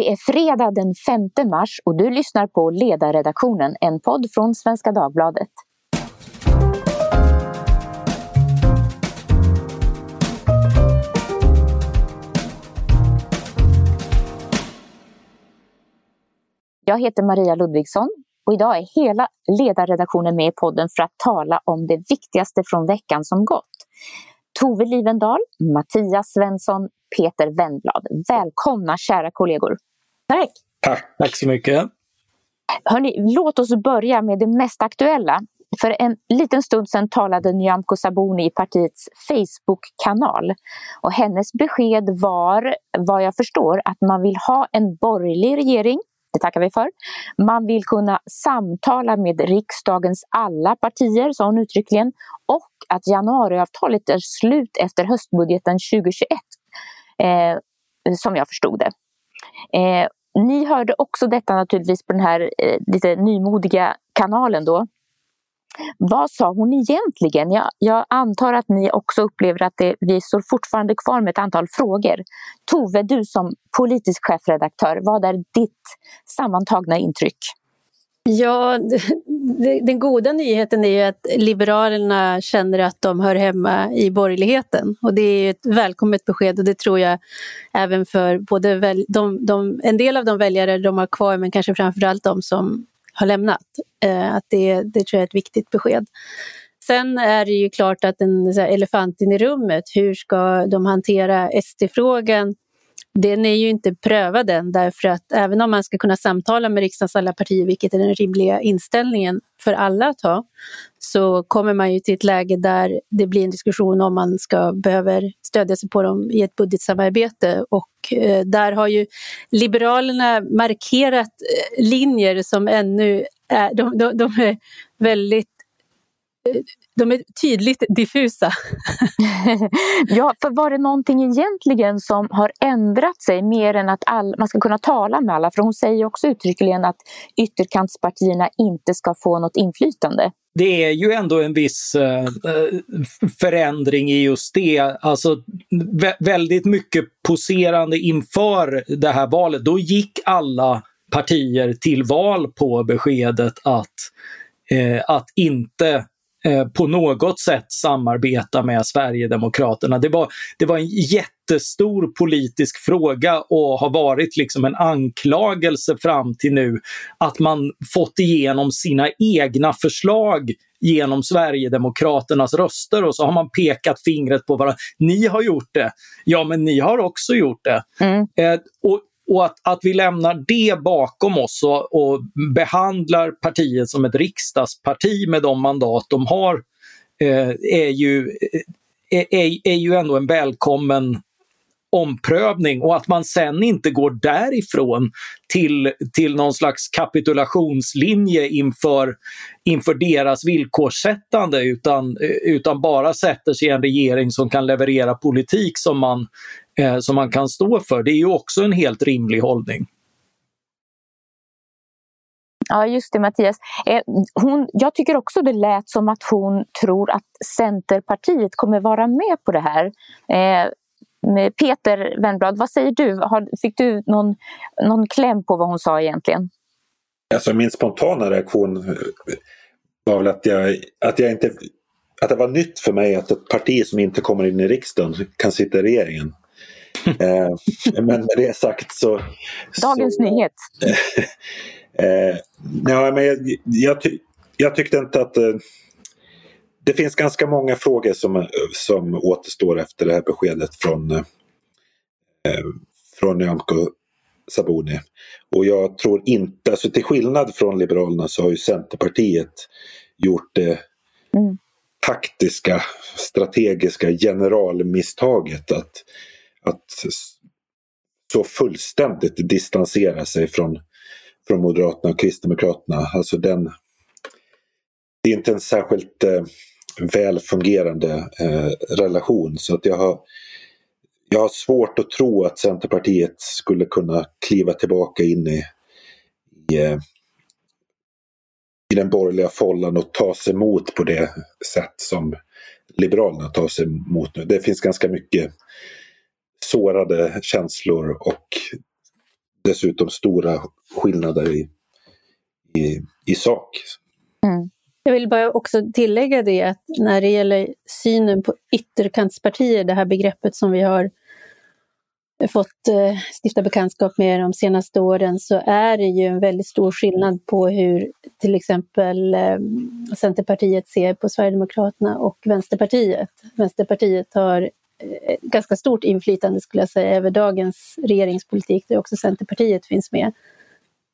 Det är fredag den 5 mars och du lyssnar på Ledarredaktionen, en podd från Svenska Dagbladet. Jag heter Maria Ludvigsson och idag är hela ledarredaktionen med i podden för att tala om det viktigaste från veckan som gått. Tove Livendal, Mattias Svensson, Peter Wennblad. Välkomna kära kollegor. Tack. Tack, tack så mycket. Hörrni, låt oss börja med det mest aktuella. För en liten stund sedan talade Nyamko Sabuni i partiets Facebook-kanal. Och hennes besked var, vad jag förstår, att man vill ha en borgerlig regering det tackar vi för. Man vill kunna samtala med riksdagens alla partier, sa hon uttryckligen, och att januariavtalet är slut efter höstbudgeten 2021, eh, som jag förstod det. Eh, ni hörde också detta naturligtvis på den här eh, lite nymodiga kanalen då. Vad sa hon egentligen? Jag, jag antar att ni också upplever att det, vi står fortfarande kvar med ett antal frågor. Tove, du som politisk chefredaktör, vad är ditt sammantagna intryck? Ja, den goda nyheten är ju att Liberalerna känner att de hör hemma i borgerligheten. Och det är ett välkommet besked och det tror jag även för både de, de, en del av de väljare de har kvar men kanske framförallt de som har lämnat. Eh, att det, det tror jag är ett viktigt besked. Sen är det ju klart att en elefanten i rummet, hur ska de hantera SD-frågan? Den är ju inte prövad än därför att även om man ska kunna samtala med riksdagens alla partier, vilket är den rimliga inställningen för alla att ha, så kommer man ju till ett läge där det blir en diskussion om man ska behöver stödja sig på dem i ett budgetsamarbete. Och eh, där har ju Liberalerna markerat eh, linjer som ännu är, de, de, de är väldigt de är tydligt diffusa. ja, för var det någonting egentligen som har ändrat sig mer än att all, man ska kunna tala med alla? För hon säger också uttryckligen att ytterkantspartierna inte ska få något inflytande. Det är ju ändå en viss uh, förändring i just det. Alltså vä väldigt mycket poserande inför det här valet. Då gick alla partier till val på beskedet att, eh, att inte Eh, på något sätt samarbeta med Sverigedemokraterna. Det var, det var en jättestor politisk fråga och har varit liksom en anklagelse fram till nu att man fått igenom sina egna förslag genom Sverigedemokraternas röster och så har man pekat fingret på varandra. Ni har gjort det. Ja, men ni har också gjort det. Mm. Eh, och och att, att vi lämnar det bakom oss och, och behandlar partiet som ett riksdagsparti med de mandat de har eh, är, ju, eh, är, är ju ändå en välkommen omprövning. Och att man sen inte går därifrån till, till någon slags kapitulationslinje inför, inför deras villkorssättande utan, eh, utan bara sätter sig i en regering som kan leverera politik som man, eh, som man kan stå för. Det är ju också en helt rimlig hållning. Ja, just det Mattias. Eh, hon, jag tycker också det lät som att hon tror att Centerpartiet kommer vara med på det här. Eh, Peter Wennblad, vad säger du? Har, fick du någon, någon kläm på vad hon sa egentligen? Alltså min spontana reaktion var väl att jag, att jag inte att det var nytt för mig att ett parti som inte kommer in i riksdagen kan sitta i regeringen. eh, men med det sagt så... Dagens så, nyhet. eh, ja, men jag, jag, ty, jag, tyckte inte att... Eh, det finns ganska många frågor som, som återstår efter det här beskedet från, från Nyamko Sabuni. Och jag tror inte, alltså till skillnad från Liberalerna så har ju Centerpartiet gjort det mm. taktiska, strategiska generalmisstaget att, att så fullständigt distansera sig från, från Moderaterna och Kristdemokraterna. Alltså den, det är inte en särskilt eh, väl fungerande eh, relation. Så att jag har, jag har svårt att tro att Centerpartiet skulle kunna kliva tillbaka in i, i, eh, i den borgerliga follan och ta sig emot på det sätt som Liberalerna tar sig emot nu. Det finns ganska mycket sårade känslor och dessutom stora skillnader i, i, i sak. Mm. Jag vill bara också tillägga det att när det gäller synen på ytterkantspartier, det här begreppet som vi har fått eh, stifta bekantskap med de senaste åren så är det ju en väldigt stor skillnad på hur till exempel eh, Centerpartiet ser på Sverigedemokraterna och Vänsterpartiet. Vänsterpartiet har Eh, ganska stort inflytande skulle jag säga över dagens regeringspolitik där också Centerpartiet finns med.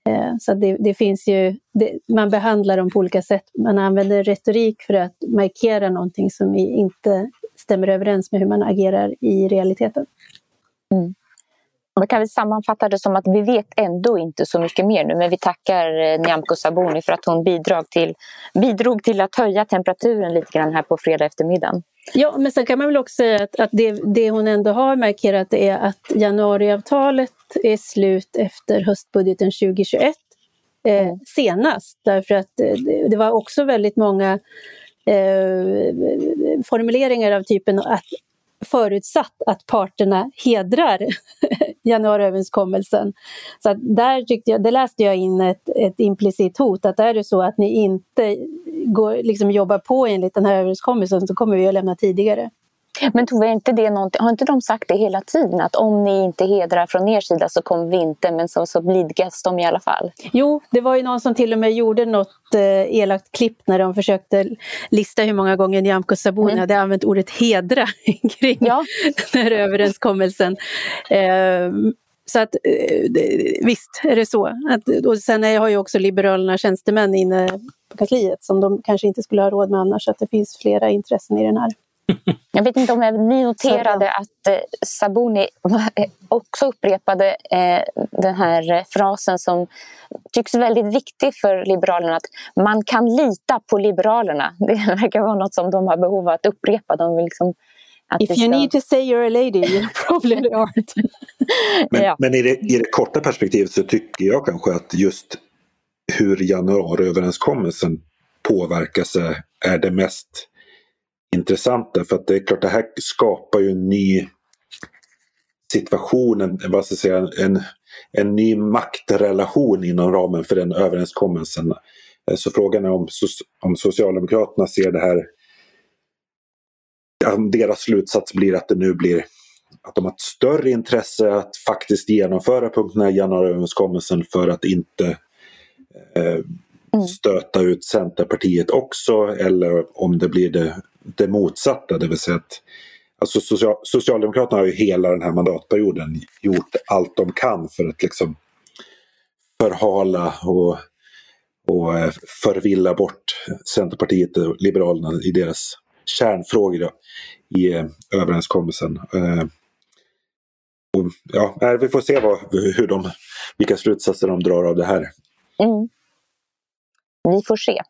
Eh, så det, det finns ju, det, man behandlar dem på olika sätt. Man använder retorik för att markera någonting som inte stämmer överens med hur man agerar i realiteten. Mm. Man kan väl sammanfatta det som att vi vet ändå inte så mycket mer nu men vi tackar eh, Nyamko Sabuni för att hon bidrog till, bidrog till att höja temperaturen lite grann här på fredag eftermiddag. Ja, men sen kan man väl också säga att, att det, det hon ändå har markerat är att januariavtalet är slut efter höstbudgeten 2021 eh, mm. senast. Därför att eh, det, det var också väldigt många eh, formuleringar av typen att förutsatt att parterna hedrar januariöverenskommelsen. Så att där tyckte jag, det läste jag in ett, ett implicit hot att är det så att ni inte går, liksom jobbar på enligt den här överenskommelsen så kommer vi att lämna tidigare. Men Tove, inte det har inte de sagt det hela tiden? Att om ni inte hedrar från er sida så kommer vi inte, men så, så blidgas de i alla fall? Jo, det var ju någon som till och med gjorde något eh, elakt klipp när de försökte lista hur många gånger Nyamko Sabuni mm. hade använt ordet hedra kring ja. den här överenskommelsen. Eh, så att eh, visst är det så. Att, och sen har ju också Liberalerna tjänstemän inne på kansliet som de kanske inte skulle ha råd med annars, så att det finns flera intressen i den här. Jag vet inte om ni noterade att eh, Sabuni också upprepade eh, den här frasen som tycks väldigt viktig för Liberalerna. Att man kan lita på Liberalerna. Det verkar vara något som de har behov av att upprepa. De vill liksom If you need to say you're a lady, you probably aren't. men, ja. men i, det, i det korta perspektivet så tycker jag kanske att just hur januariöverenskommelsen påverkas är det mest intressanta. För att det är klart, det här skapar ju en ny situation, en, vad ska jag säga, en, en ny maktrelation inom ramen för den överenskommelsen. Eh, så frågan är om, om Socialdemokraterna ser det här om deras slutsats blir att det nu blir att de har ett större intresse att faktiskt genomföra punkterna i januariöverenskommelsen för att inte eh, mm. stöta ut Centerpartiet också eller om det blir det det motsatta, det vill säga att alltså social, Socialdemokraterna har ju hela den här mandatperioden gjort allt de kan för att liksom förhala och, och eh, förvilla bort Centerpartiet och Liberalerna i deras kärnfrågor då, i eh, överenskommelsen. Eh, och, ja, vi får se vad, hur de, vilka slutsatser de drar av det här. Mm. Vi får se.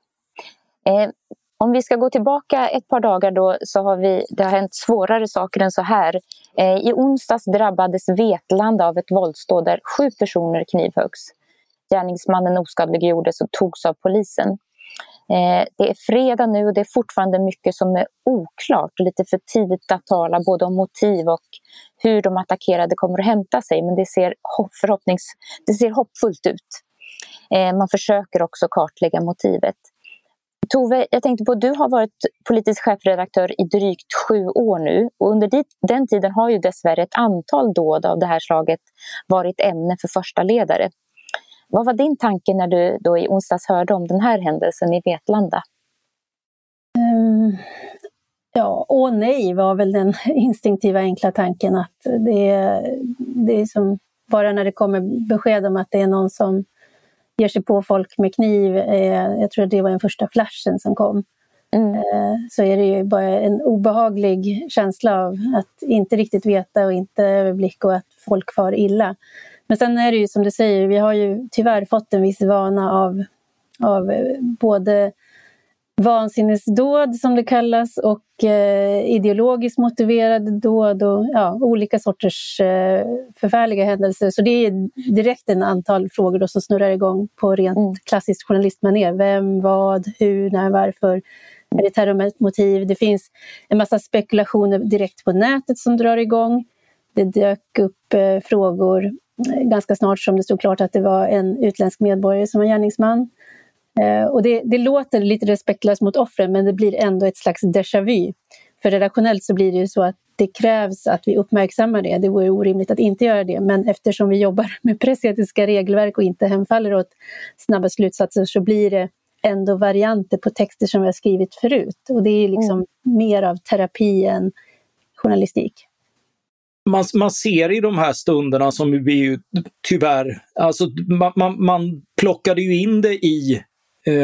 Eh, om vi ska gå tillbaka ett par dagar då så har vi, det har hänt svårare saker än så här. Eh, I onsdags drabbades Vetlanda av ett våldsdåd där sju personer knivhöggs. Gärningsmannen oskadliggjordes och togs av polisen. Eh, det är fredag nu och det är fortfarande mycket som är oklart och lite för tidigt att tala både om motiv och hur de attackerade kommer att hämta sig. Men det ser, förhoppnings, det ser hoppfullt ut. Eh, man försöker också kartlägga motivet. Tove, jag tänkte på du har varit politisk chefredaktör i drygt sju år nu och under den tiden har ju dessvärre ett antal dåd av det här slaget varit ämne för första ledare. Vad var din tanke när du då i onsdags hörde om den här händelsen i Vetlanda? Um, ja, åh nej var väl den instinktiva enkla tanken att det, det är som bara när det kommer besked om att det är någon som ger sig på folk med kniv, eh, jag tror att det var den första flashen som kom, mm. eh, så är det ju bara en obehaglig känsla av att inte riktigt veta och inte överblick och att folk far illa. Men sen är det ju som du säger, vi har ju tyvärr fått en viss vana av, av både vansinnesdåd som det kallas och eh, ideologiskt motiverade dåd och ja, olika sorters eh, förfärliga händelser. Så det är direkt en antal frågor då som snurrar igång på rent mm. klassiskt journalistmanér. Vem, vad, hur, när, varför? Är det terrormotiv? Det finns en massa spekulationer direkt på nätet som drar igång. Det dök upp eh, frågor ganska snart som det stod klart att det var en utländsk medborgare som var gärningsman. Eh, och det, det låter lite respektlöst mot offren men det blir ändå ett slags déjà vu. För redaktionellt så blir det ju så att det krävs att vi uppmärksammar det. Det vore orimligt att inte göra det. Men eftersom vi jobbar med pressetiska regelverk och inte hemfaller åt snabba slutsatser så blir det ändå varianter på texter som vi har skrivit förut. Och det är liksom mm. mer av terapi än journalistik. Man, man ser i de här stunderna som vi ju tyvärr, alltså man, man, man plockade ju in det i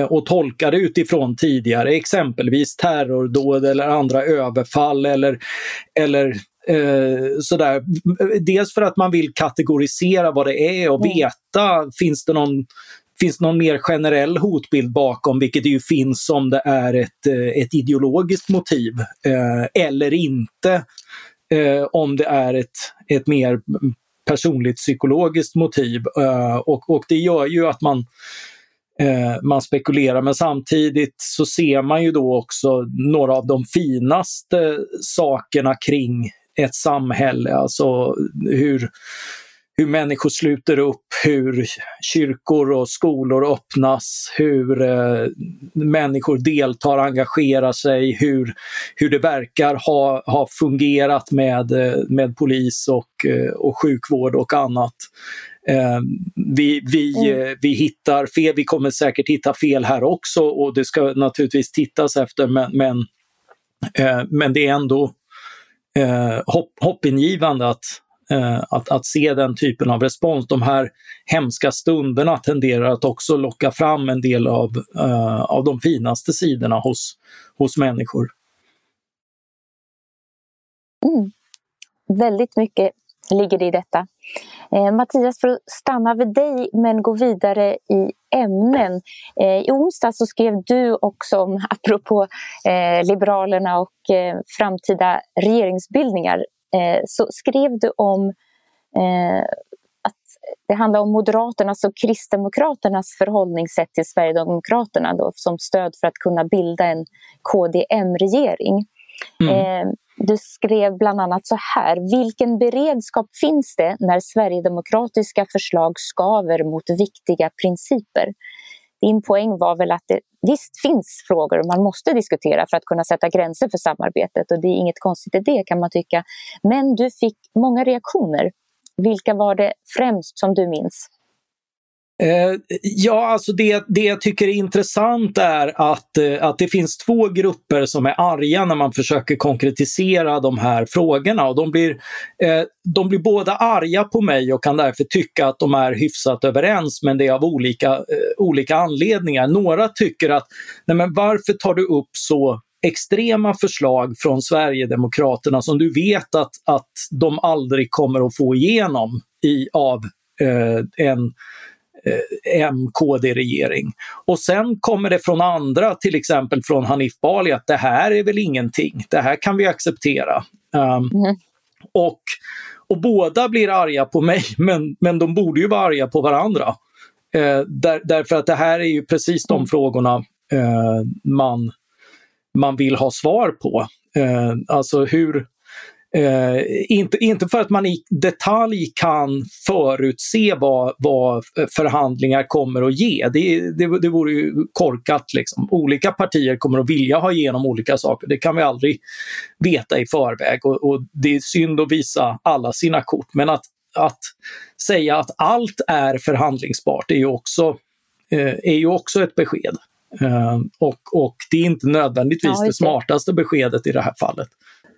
och tolkade utifrån tidigare, exempelvis terrordåd eller andra överfall eller, eller eh, sådär. Dels för att man vill kategorisera vad det är och mm. veta, finns det någon finns någon mer generell hotbild bakom, vilket det ju finns om det är ett, eh, ett ideologiskt motiv eh, eller inte. Eh, om det är ett, ett mer personligt psykologiskt motiv. Eh, och, och det gör ju att man eh, Eh, man spekulerar men samtidigt så ser man ju då också några av de finaste sakerna kring ett samhälle, alltså hur hur människor sluter upp, hur kyrkor och skolor öppnas, hur eh, människor deltar, engagerar sig, hur, hur det verkar ha, ha fungerat med, eh, med polis och, eh, och sjukvård och annat. Eh, vi, vi, mm. Eh, vi hittar fel, vi kommer säkert hitta fel här också och det ska naturligtvis tittas efter men, men, eh, men det är ändå hopp, hoppingivande att, Eh, att, att se den typen av respons. De här hemska stunderna tenderar att också locka fram en del av, uh, av de finaste sidorna hos, hos människor. Mm. Väldigt mycket ligger i detta. Eh, Mattias, för att stanna vid dig men gå vidare i ämnen. Eh, I onsdag så skrev du också om, apropå eh, Liberalerna och eh, framtida regeringsbildningar, så skrev du om att det handlar om Moderaternas och Kristdemokraternas förhållningssätt till Sverigedemokraterna då, som stöd för att kunna bilda en KDM-regering. Mm. Du skrev bland annat så här. Vilken beredskap finns det när sverigedemokratiska förslag skaver mot viktiga principer? din poäng var väl att det visst finns frågor man måste diskutera för att kunna sätta gränser för samarbetet och det är inget konstigt i det kan man tycka. Men du fick många reaktioner. Vilka var det främst som du minns? Eh, ja, alltså det, det jag tycker är intressant är att, eh, att det finns två grupper som är arga när man försöker konkretisera de här frågorna. Och de, blir, eh, de blir båda arga på mig och kan därför tycka att de är hyfsat överens men det är av olika, olika anledningar. Några tycker att, nej men varför tar du upp så extrema förslag från Sverigedemokraterna som du vet att, att de aldrig kommer att få igenom i, av eh, en eh, M-KD-regering. Och sen kommer det från andra, till exempel från Hanif Bali, att det här är väl ingenting, det här kan vi acceptera. Um, mm. och, och båda blir arga på mig, men, men de borde ju vara arga på varandra. Eh, där, därför att det här är ju precis de frågorna eh, man, man vill ha svar på. Eh, alltså hur, Eh, inte, inte för att man i detalj kan förutse vad, vad förhandlingar kommer att ge. Det, det, det vore ju korkat. Liksom. Olika partier kommer att vilja ha igenom olika saker. Det kan vi aldrig veta i förväg och, och det är synd att visa alla sina kort. Men att, att säga att allt är förhandlingsbart är ju också, eh, är ju också ett besked. Uh, och, och det är inte nödvändigtvis ja, det smartaste beskedet i det här fallet.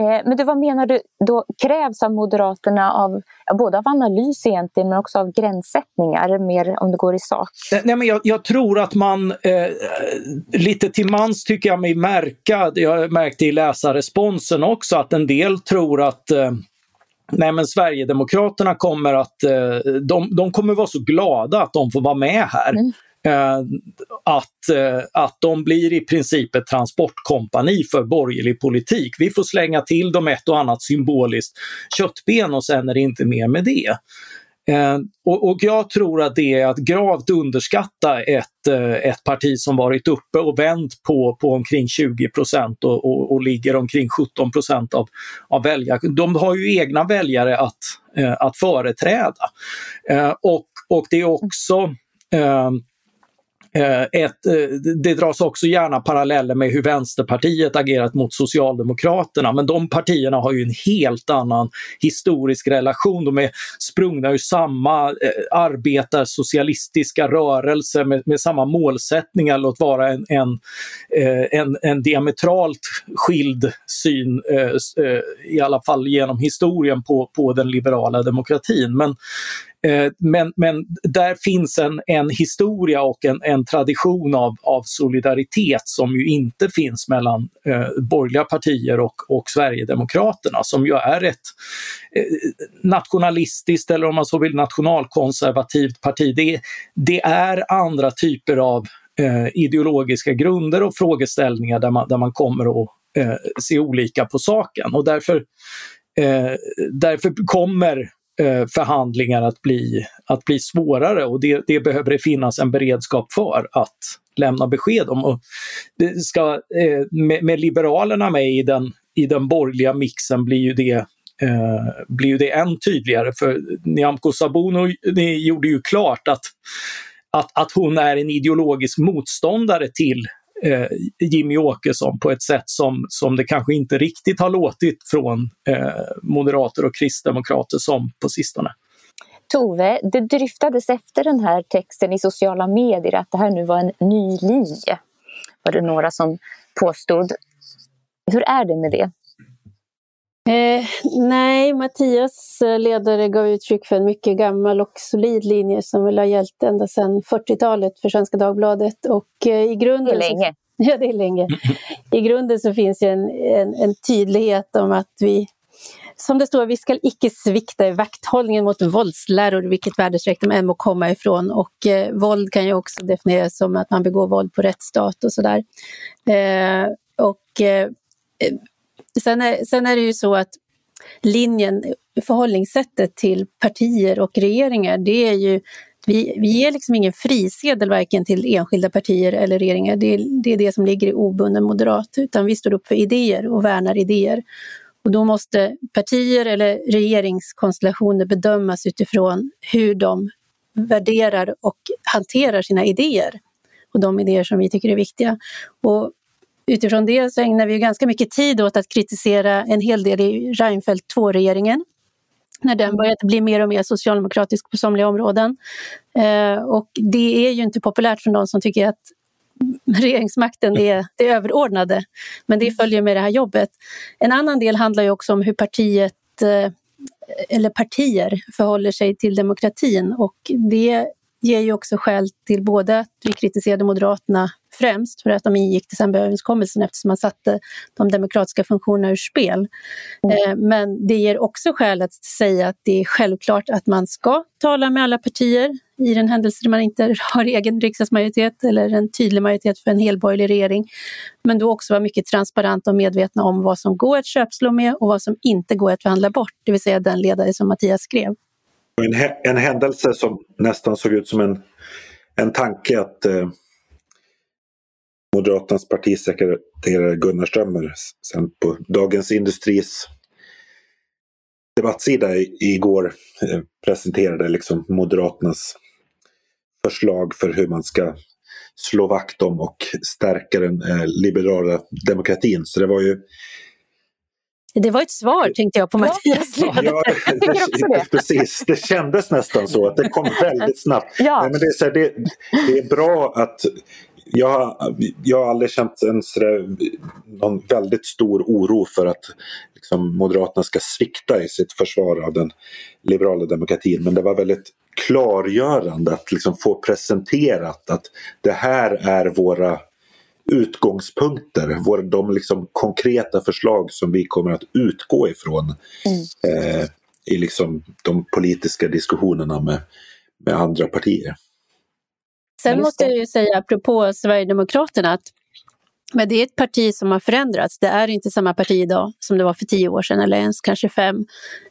Eh, men du, vad menar du då krävs av Moderaterna av både av analys egentligen men också av gränssättningar mer om det går i sak? Nej, men jag, jag tror att man eh, lite till mans tycker jag mig märka, jag märkte i läsarresponsen också att en del tror att eh, Nej men Sverigedemokraterna kommer att, eh, de, de kommer vara så glada att de får vara med här. Mm. Eh, att, eh, att de blir i princip ett transportkompani för borgerlig politik. Vi får slänga till dem ett och annat symboliskt köttben och sen är det inte mer med det. Eh, och, och, jag tror att det är att gravt underskatta ett, eh, ett parti som varit uppe och vänt på, på omkring 20 procent och, och, och, ligger omkring 17 procent av, av väljare. De har ju egna väljare att, eh, att företräda. Eh, och, och det är också Eh, Eh, ett, eh, det dras också gärna paralleller med hur Vänsterpartiet agerat mot Socialdemokraterna men de partierna har ju en helt annan historisk relation. De är sprungna ur samma eh, arbetarsocialistiska rörelse med, med samma målsättningar, låt vara en, en, en, en diametralt skild syn, i alla fall genom historien, på, på den liberala demokratin. Men Eh, men, men där finns en, en historia och en, en tradition av, av solidaritet som ju inte finns mellan eh, borgerliga partier och, och Sverigedemokraterna som ju är ett eh, nationalistiskt eller om man så vill nationalkonservativt parti. Det, det är andra typer av eh, ideologiska grunder och frågeställningar där man, där man kommer att eh, se olika på saken och därför, eh, därför kommer Eh, förhandlingar att bli, att bli svårare och det, det behöver det finnas en beredskap för att lämna besked om. Och det ska, eh, med, med, Liberalerna med i den, i den borgerliga mixen blir ju det eh, blir ju det än tydligare för Nyamko Sabuni gjorde ju klart att, att, att hon är en ideologisk motståndare till eh, Jimmy Åkesson på ett sätt som, som det kanske inte riktigt har låtit från eh, moderater och kristdemokrater som på sistone. Tove, det dryftades efter den här texten i sociala medier att det här nu var en ny linje. Var det några som påstod. Hur är det med det? Eh, nej, Mattias eh, ledare gav uttryck för en mycket gammal och solid linje som väl har gällt ända sedan 40-talet för Svenska Dagbladet. Och, eh, i grunden det är länge. Så, ja, det är länge. I grunden så finns det en, en, en, tydlighet om att vi, som det står, vi ska icke svikta i vakthållningen mot våldsläror, vilket värdestreck de än må komma ifrån. Och eh, våld kan ju också definieras som att man begår våld på rättsstat och sådär. Eh, och eh, Sen är, sen är det ju så att linjen, förhållningssättet till partier och regeringar, det är ju vi, vi ger liksom ingen frisedel varken till enskilda partier eller regeringar. Det, det är det som ligger i obunden moderat, utan vi står upp för idéer och värnar idéer. Och då måste partier eller regeringskonstellationer bedömas utifrån hur de värderar och hanterar sina idéer och de idéer som vi tycker är viktiga. Och utifrån det så ägnar vi ganska mycket tid åt att kritisera en hel del i Reinfeldt 2-regeringen när den började bli mer och mer socialdemokratisk på somliga områden. Eh, och det är ju inte populärt från de som tycker att regeringsmakten är det överordnade. Men det följer med det här jobbet. En annan del handlar ju också om hur partiet eh, eller partier förhåller sig till demokratin och det ger ju också skäl till både att vi kritiserade Moderaterna främst för att de ingick decemberöverenskommelsen eftersom man satte de demokratiska funktionerna ur spel. Mm. Eh, men det ger också skäl att säga att det är självklart att man ska tala med alla partier i den händelse man inte har egen riksdagsmajoritet eller en tydlig majoritet för en helborgerlig regering. Men då också vara mycket transparent och medvetna om vad som går att köpslå med och vad som inte går att förhandla bort, det vill säga den ledare som Mattias skrev. En, en händelse som nästan såg ut som en, en tanke att eh, Moderaternas partisekreterare Gunnar Strömmer sen på Dagens Industris debattsida igår eh, presenterade liksom Moderaternas förslag för hur man ska slå vakt om och stärka den eh, liberala demokratin. Så det var ju det var ett svar tänkte jag på Mattias ja, ja, det, Precis, det kändes nästan så att det kom väldigt snabbt. Ja. Nej, men det, är så här, det, det, är bra att jag, jag har aldrig känt en sådär, någon väldigt stor oro för att liksom, Moderaterna ska svikta i sitt försvar av den liberala demokratin. Men det var väldigt klargörande att liksom få presenterat att det här är våra utgångspunkter, våra, de liksom konkreta förslag som vi kommer att utgå ifrån mm. eh, i liksom de politiska diskussionerna med, med andra partier. Sen måste jag ju säga apropå Sverigedemokraterna att men det är ett parti som har förändrats. Det är inte samma parti idag som det var för tio år sedan eller ens kanske fem.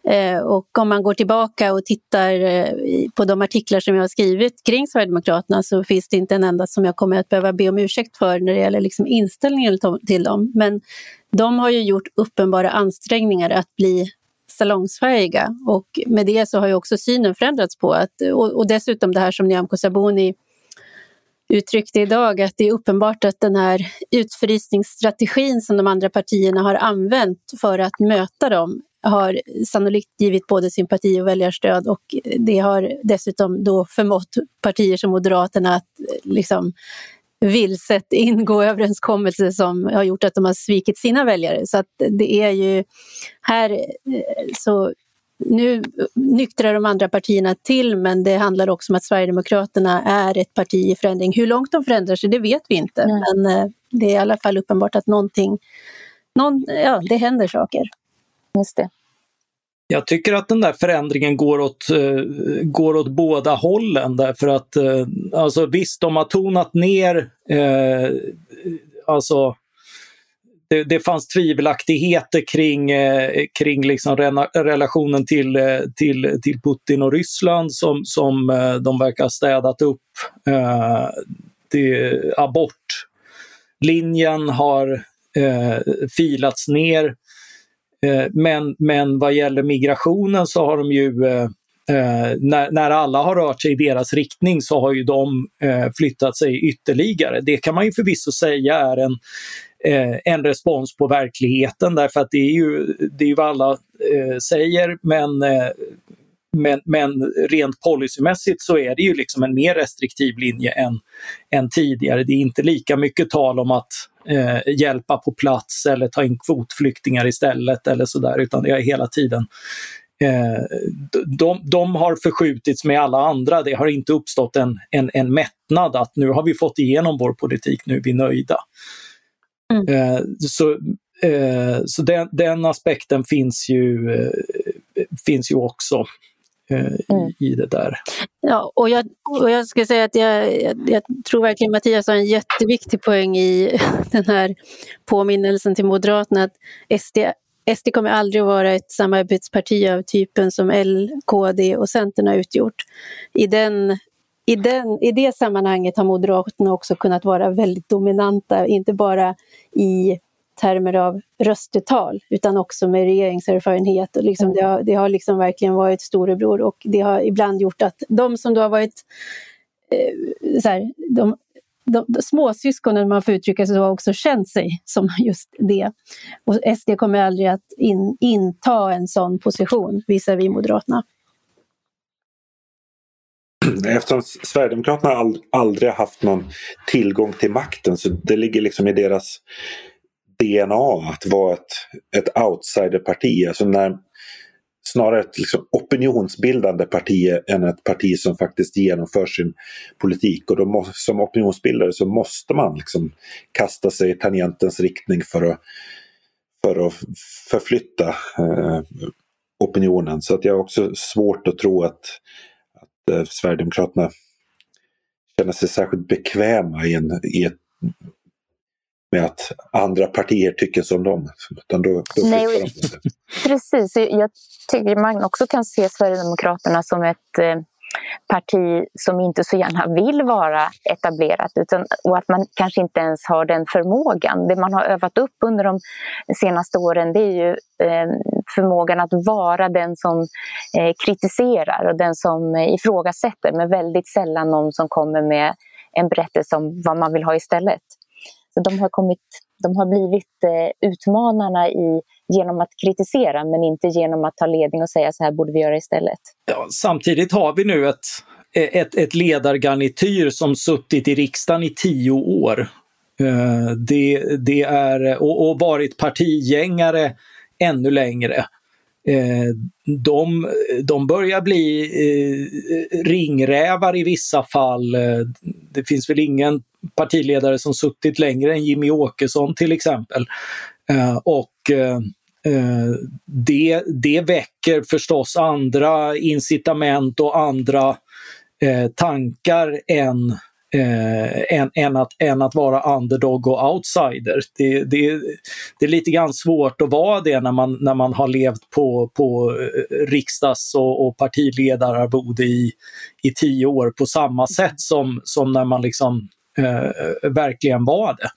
Eh, och om man går tillbaka och tittar eh, på de artiklar som jag har skrivit kring Sverigedemokraterna så finns det inte en enda som jag kommer att behöva be om ursäkt för när det gäller liksom inställningen till dem. Men de har ju gjort uppenbara ansträngningar att bli salongsfärdiga och med det så har ju också synen förändrats på att, och, och dessutom det här som Nyamko Sabuni uttryckte idag att det är uppenbart att den här utfrysningsstrategin som de andra partierna har använt för att möta dem har sannolikt givit både sympati och väljarstöd och det har dessutom då förmått partier som Moderaterna att liksom vilset ingå överenskommelser som har gjort att de har svikit sina väljare. Så att det är ju här eh, så nu nyktrar de andra partierna till men det handlar också om att Sverigedemokraterna är ett parti i förändring. Hur långt de förändrar sig det vet vi inte Nej. men eh, det är i alla fall uppenbart att någonting, någon, ja, det händer saker. Just det. Jag tycker att den där förändringen går åt, uh, går åt båda hållen därför att uh, alltså visst, de har tonat ner uh, alltså det, det fanns tvivelaktigheter kring, eh, kring liksom rena, relationen till, eh, till, till Putin och Ryssland som, som eh, de verkar ha städat upp. Eh, det, abortlinjen har eh, filats ner. Eh, men, men vad gäller migrationen så har de ju Eh, eh när, när, alla har rört sig i deras riktning så har ju de eh, flyttat sig ytterligare. Det kan man ju förvisso säga är en, eh, en respons på verkligheten därför att det är ju, det är ju vad alla eh, säger men, eh, men, men rent policymässigt så är det ju liksom en mer restriktiv linje än, än tidigare. Det är inte lika mycket tal om att eh, hjälpa på plats eller ta in kvotflyktingar istället eller sådär utan det är hela tiden eh, de, de har förskjutits med alla andra. Det har inte uppstått en, en, en mättnad att nu har vi fått igenom vår politik, nu är vi nöjda. Mm. Eh, så eh, så den, den, aspekten finns ju, eh, finns ju också mm. i det där. Ja, och jag, och jag ska säga att jag, jag, jag, tror verkligen Mattias har en jätteviktig poäng i den här påminnelsen till Moderaterna att SD, SD kommer aldrig att vara ett samarbetsparti av typen som L, KD och Centern har utgjort. I den i, den, I det sammanhanget har Moderaterna också kunnat vara väldigt dominanta, inte bara i termer av röstetal utan också med regeringserfarenhet. Och liksom det, har, det har liksom verkligen varit storebror och det har ibland gjort att de som då har varit eh, så här, de, de, de småsyskonen, man får uttrycka sig så, har också känt sig som just det. Och SD kommer aldrig att in, inta en sån position visavi Moderaterna. eftersom Sverigedemokraterna aldrig har haft någon tillgång till makten så det ligger liksom i deras DNA att vara ett, ett outsiderparti. Alltså när, snarare ett liksom opinionsbildande parti än ett parti som faktiskt genomför sin politik. Och då som opinionsbildare så måste man liksom kasta sig i tangentens riktning för att, för att förflytta eh, opinionen. Så att jag har också svårt att tro att eh, Sverigedemokraterna känner sig särskilt bekväma i, en, i ett, med att andra partier tycker som dem. Utan då, då Nej, de Precis, jag tycker man också kan se Sverigedemokraterna som ett eh, parti som inte så gärna vill vara etablerat utan, och att man kanske inte ens har den förmågan. Det man har övat upp under de senaste åren det är ju eh, förmågan att vara den som eh, kritiserar och den som eh, ifrågasätter men väldigt sällan någon som kommer med en berättelse om vad man vill ha istället. Så de har, kommit, de har blivit eh, utmanarna i, genom att kritisera men inte genom att ta ledning och säga så här borde vi göra istället. Ja, samtidigt har vi nu ett, ett, ett ledargarnityr som suttit i riksdagen i tio år. Eh, det, det är, och, och varit partigängare ännu längre. Eh, de, de börjar bli eh, ringrävar i vissa fall. Eh, det finns väl ingen partiledare som suttit längre än Jimmy Åkesson till exempel. Eh, och eh, det, det väcker förstås andra incitament och andra tankar än eh, än, än, att, än att vara underdog och outsider. Det, det, det är lite grann svårt att vara det när man, när man har levt på, på eh, riksdags och, och partiledararvode i, i tio år på samma sätt som, som när man liksom eh, verkligen var det.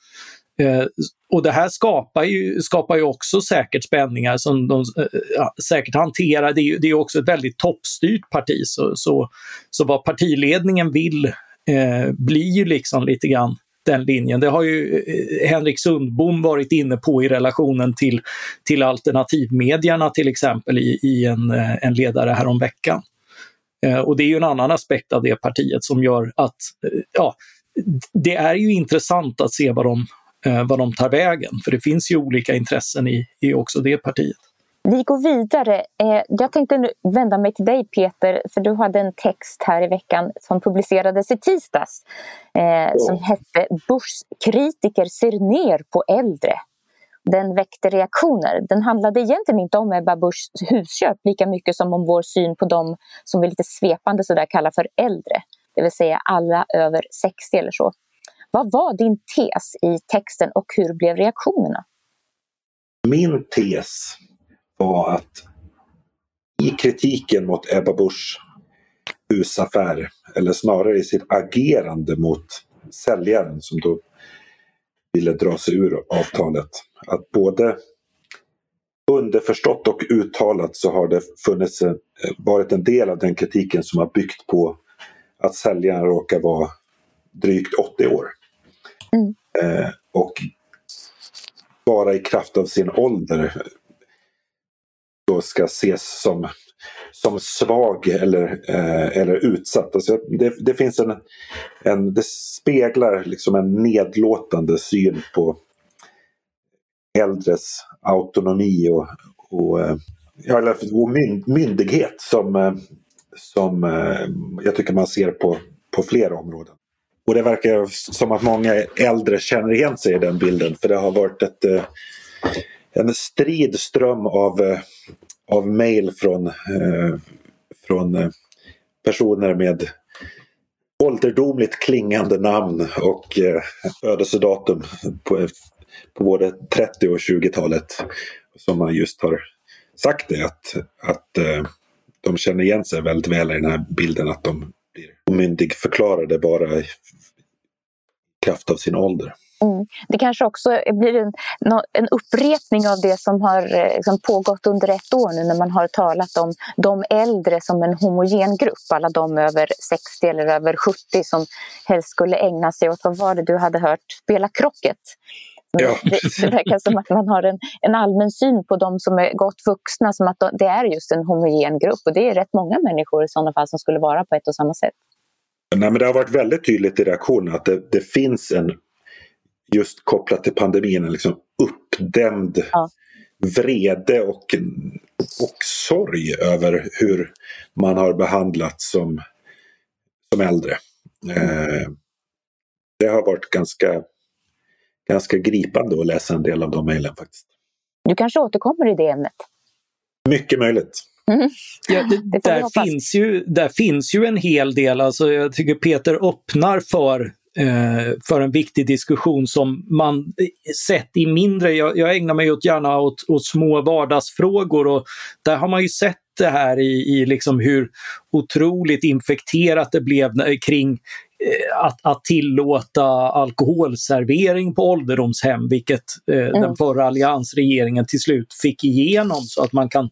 Eh, och det här skapar ju, skapar ju också säkert spänningar som de eh, ja, säkert hanterar. Det är ju det är också ett väldigt toppstyrt parti så, så, så vad partiledningen vill eh, blir ju liksom lite grann den linjen. Det har ju eh, Henrik Sundbom varit inne på i relationen till, till alternativmedierna till exempel i, i en, eh, en ledare häromveckan. Eh, och det är ju en annan aspekt av det partiet som gör att eh, ja, det är ju intressant att se vad de eh, vad de tar vägen. För det finns ju olika intressen i, i också det partiet. Vi går vidare. Eh, jag tänkte nu vända mig till dig Peter, för du hade en text här i veckan som publicerades i tisdags eh, som hette Bushs kritiker ser ner på äldre. Den väckte reaktioner. Den handlade egentligen inte om Ebba Buschs husköp lika mycket som om vår syn på dem som vi lite svepande sådär kallar för äldre. Det vill säga alla över 60 eller så. Vad var din tes i texten och hur blev reaktionerna? Min tes var att i kritiken mot Ebba Busch husaffär, eller snarare i sitt agerande mot säljaren som då ville dra sig ur avtalet. Att både underförstått och uttalat så har det funnits, varit en del av den kritiken som har byggt på att säljaren råkar vara drygt 80 år. Mm. Eh, och bara i kraft av sin ålder då ska ses som, som svag eller, eh, eller utsatt. Alltså det, det finns en, en, det speglar liksom en nedlåtande syn på äldres autonomi och, och, eh, och myndighet som, eh, som eh, jag tycker man ser på, på flera områden. Och det verkar som att många äldre känner igen sig i den bilden för det har varit ett, eh, en strid ström av, eh, av mejl från, eh, från eh, personer med ålderdomligt klingande namn och eh, födelsedatum på, på både 30 och 20-talet. Som man just har sagt det att, att de känner igen sig väldigt väl i den här bilden att de blir omyndigförklarade bara i kraft av sin ålder. Mm. Det kanske också blir en, en upprepning av det som har eh, liksom pågått under ett år nu när man har talat om de äldre som en homogen grupp. Alla de över 60 eller över 70 som helst skulle ägna sig åt, vad var det du hade hört, spela krocket. Ja. Det, det verkar som att man har en, en allmän syn på de som är gott vuxna som att det är just en homogen grupp och det är rätt många människor i sådana fall som skulle vara på ett och samma sätt. Nej, men det har varit väldigt tydligt i reaktionen att det, det finns en, just kopplat till pandemin, en liksom uppdämd ja. vrede och, och sorg över hur man har behandlats som, som äldre. Mm. Eh, det har varit ganska, ganska gripande att läsa en del av de mejlen faktiskt. Du kanske återkommer i det ämnet? Mycket möjligt. Mm. Ja, det, där, finns ju, där finns ju en hel del, alltså jag tycker Peter öppnar för för en viktig diskussion som man sett i mindre, jag, jag ägnar mig åt, gärna åt, åt små vardagsfrågor och där har man ju sett det här i, i liksom hur otroligt infekterat det blev kring eh, att, att tillåta alkoholservering på ålderdomshem, vilket eh, mm. den förra alliansregeringen till slut fick igenom så att man kan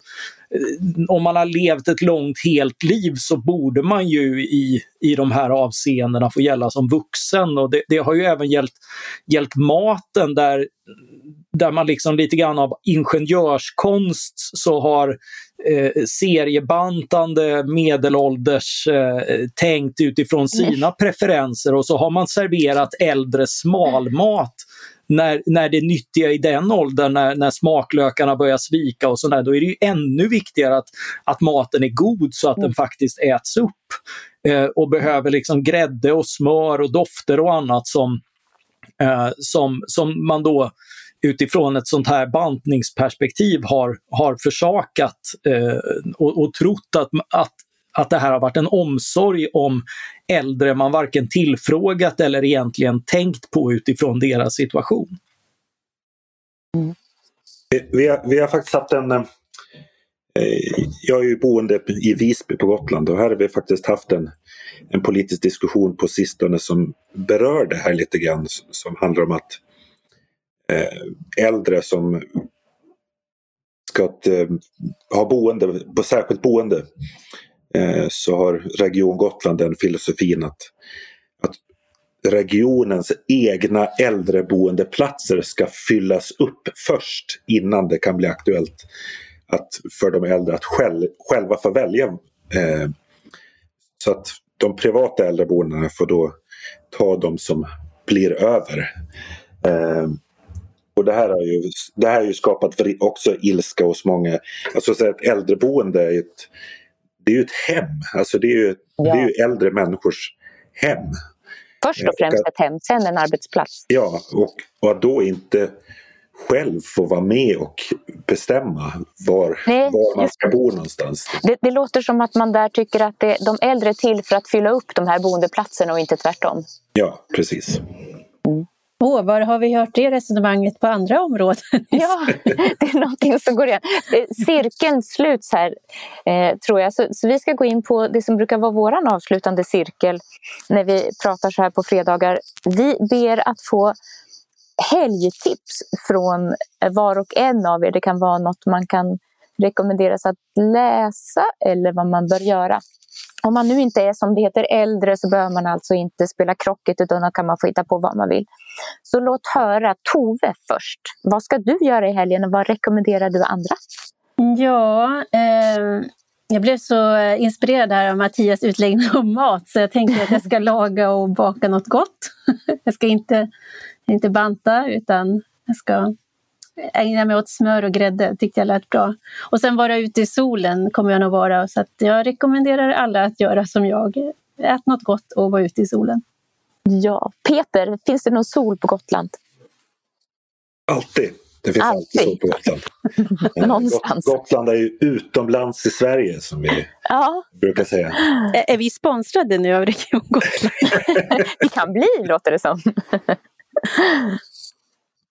om man har levt ett långt helt liv så borde man ju i, i de här avseendena få gälla som vuxen. Och det, det har ju även gällt, gällt maten där, där man liksom lite grann av ingenjörskonst så har eh, seriebantande medelålders eh, tänkt utifrån sina preferenser. Och så har man serverat äldre smalmat när, när det nyttiga i den åldern, när, när smaklökarna börjar svika och sådär, då är det ju ännu viktigare att, att maten är god så att mm. den faktiskt äts upp. Eh, och behöver liksom grädde och smör och dofter och annat som, eh, som, som man då utifrån ett sånt här bantningsperspektiv har, har försakat eh, och, och trott att, att att det här har varit en omsorg om äldre man varken tillfrågat eller egentligen tänkt på utifrån deras situation. Mm. Vi, har, vi har faktiskt haft en... Eh, jag är ju boende i Visby på Gotland och här har vi faktiskt haft en, en politisk diskussion på sistone som berör det här lite grann. Som handlar om att eh, äldre som ska eh, ha boende, på särskilt boende Eh, så har Region Gotland den filosofin att, att regionens egna äldreboendeplatser ska fyllas upp först innan det kan bli aktuellt att, för de äldre att själv, själva få välja. Eh, så att de privata äldreboendena får då ta de som blir över. Eh, och det här har ju, det här har ju skapat också ilska hos många. Alltså så ett äldreboende är ett, det är ju ett hem. Alltså det är ju, ja. det är ju äldre människors hem. Först och främst ett hem, sen en arbetsplats. Ja, och, och då inte själv få vara med och bestämma var, Nej, var man ska bo någonstans. Det, det, låter som att man där tycker att det, de äldre är till för att fylla upp de här boendeplatserna och inte tvärtom. Ja, precis. Åh, oh, var har vi hört det resonemanget på andra områden? ja, det är någonting som går igen. Eh, cirkeln sluts här, eh, tror jag. Så, så, vi ska gå in på det som brukar vara vår avslutande cirkel när vi pratar så här på fredagar. Vi ber att få helgtips från var och en av er. Det kan vara något man kan rekommenderas att läsa eller vad man bör göra. Om man nu inte är som det heter äldre så behöver man alltså inte spela krocket utan då kan man få hitta på vad man vill. Så låt höra Tove först. Vad ska du göra i helgen och vad rekommenderar du andra? Ja, eh, jag blev så eh, inspirerad här av Mattias utläggning om mat så jag tänkte att jag ska laga och baka något gott. jag ska inte, inte banta utan jag ska ägna mig åt smör och grädde, tyckte jag lät bra. Och sen vara ute i solen kommer jag nog vara, så att jag rekommenderar alla att göra som jag. Ät något gott och var ute i solen. Ja, Peter, finns det någon sol på Gotland? Alltid. Det finns alltid, alltid sol på Gotland. Någonstans. Gotland är ju utomlands i Sverige som vi ja. brukar säga. Är vi sponsrade nu av Region Gotland? vi kan bli, låter det som.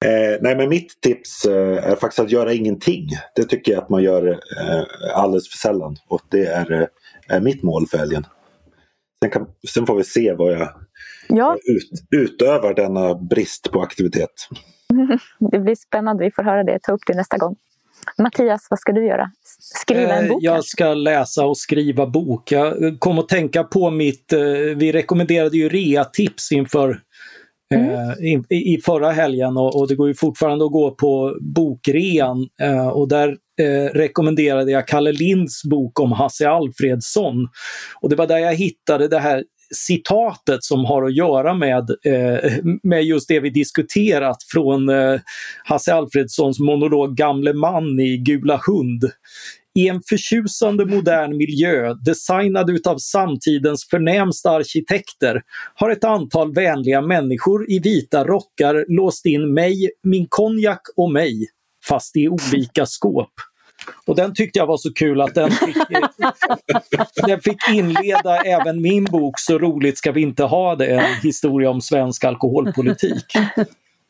Eh, nej men mitt tips eh, är faktiskt att göra ingenting. Det tycker jag att man gör eh, alldeles för sällan och det är, eh, är mitt mål för helgen. Sen, kan, sen får vi se vad jag ja. ut, utövar denna brist på aktivitet. Det blir spännande, vi får höra det, ta upp det nästa gång. Mattias, vad ska du göra? Skriva en eh, bok? Jag ska läsa och skriva bok. Jag kom att tänka på mitt, eh, vi rekommenderade ju rea-tips inför Mm. Eh, i, i, förra helgen och, och, det går ju fortfarande att gå på bokrean eh, och där eh, rekommenderade jag Kalle Linds bok om Hasse Alfredsson. Och det var där jag hittade det här citatet som har att göra med, eh, med just det vi diskuterat från eh, Hasse Alfredssons monolog Gamle man i Gula hund i en förtjusande modern miljö designad utav samtidens förnämsta arkitekter har ett antal vänliga människor i vita rockar låst in mig, min konjak och mig, fast i olika skåp. Och den tyckte jag var så kul att den fick, eh, den fick inleda även min bok Så roligt ska vi inte ha det, en historia om svensk alkoholpolitik.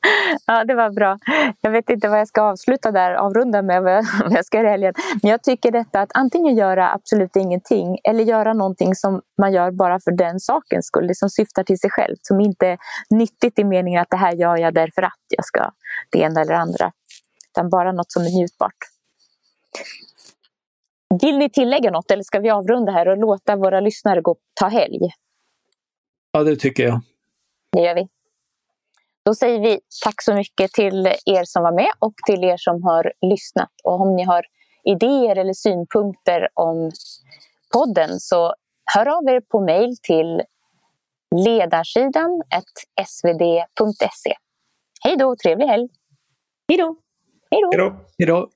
Ja, det var bra. Jag vet inte vad jag ska avsluta där, avrunda med vad jag ska göra i helgen. Men jag tycker detta att antingen göra absolut ingenting eller göra någonting som man gör bara för den sakens skull, det som syftar till sig själv, som inte är nyttigt i meningen att det här gör jag därför att jag ska det ena eller andra. Utan bara något som är njutbart. Vill ni tillägga något eller ska vi avrunda här och låta våra lyssnare gå ta helg? Ja, det tycker jag. Det gör vi. Då säger vi tack så mycket till er som var med och till er som har lyssnat. Och om ni har idéer eller synpunkter om podden så hör av er på mejl till ledarsidan svd.se. Hej då, trevlig helg! Hej då! Hej då! Hej då!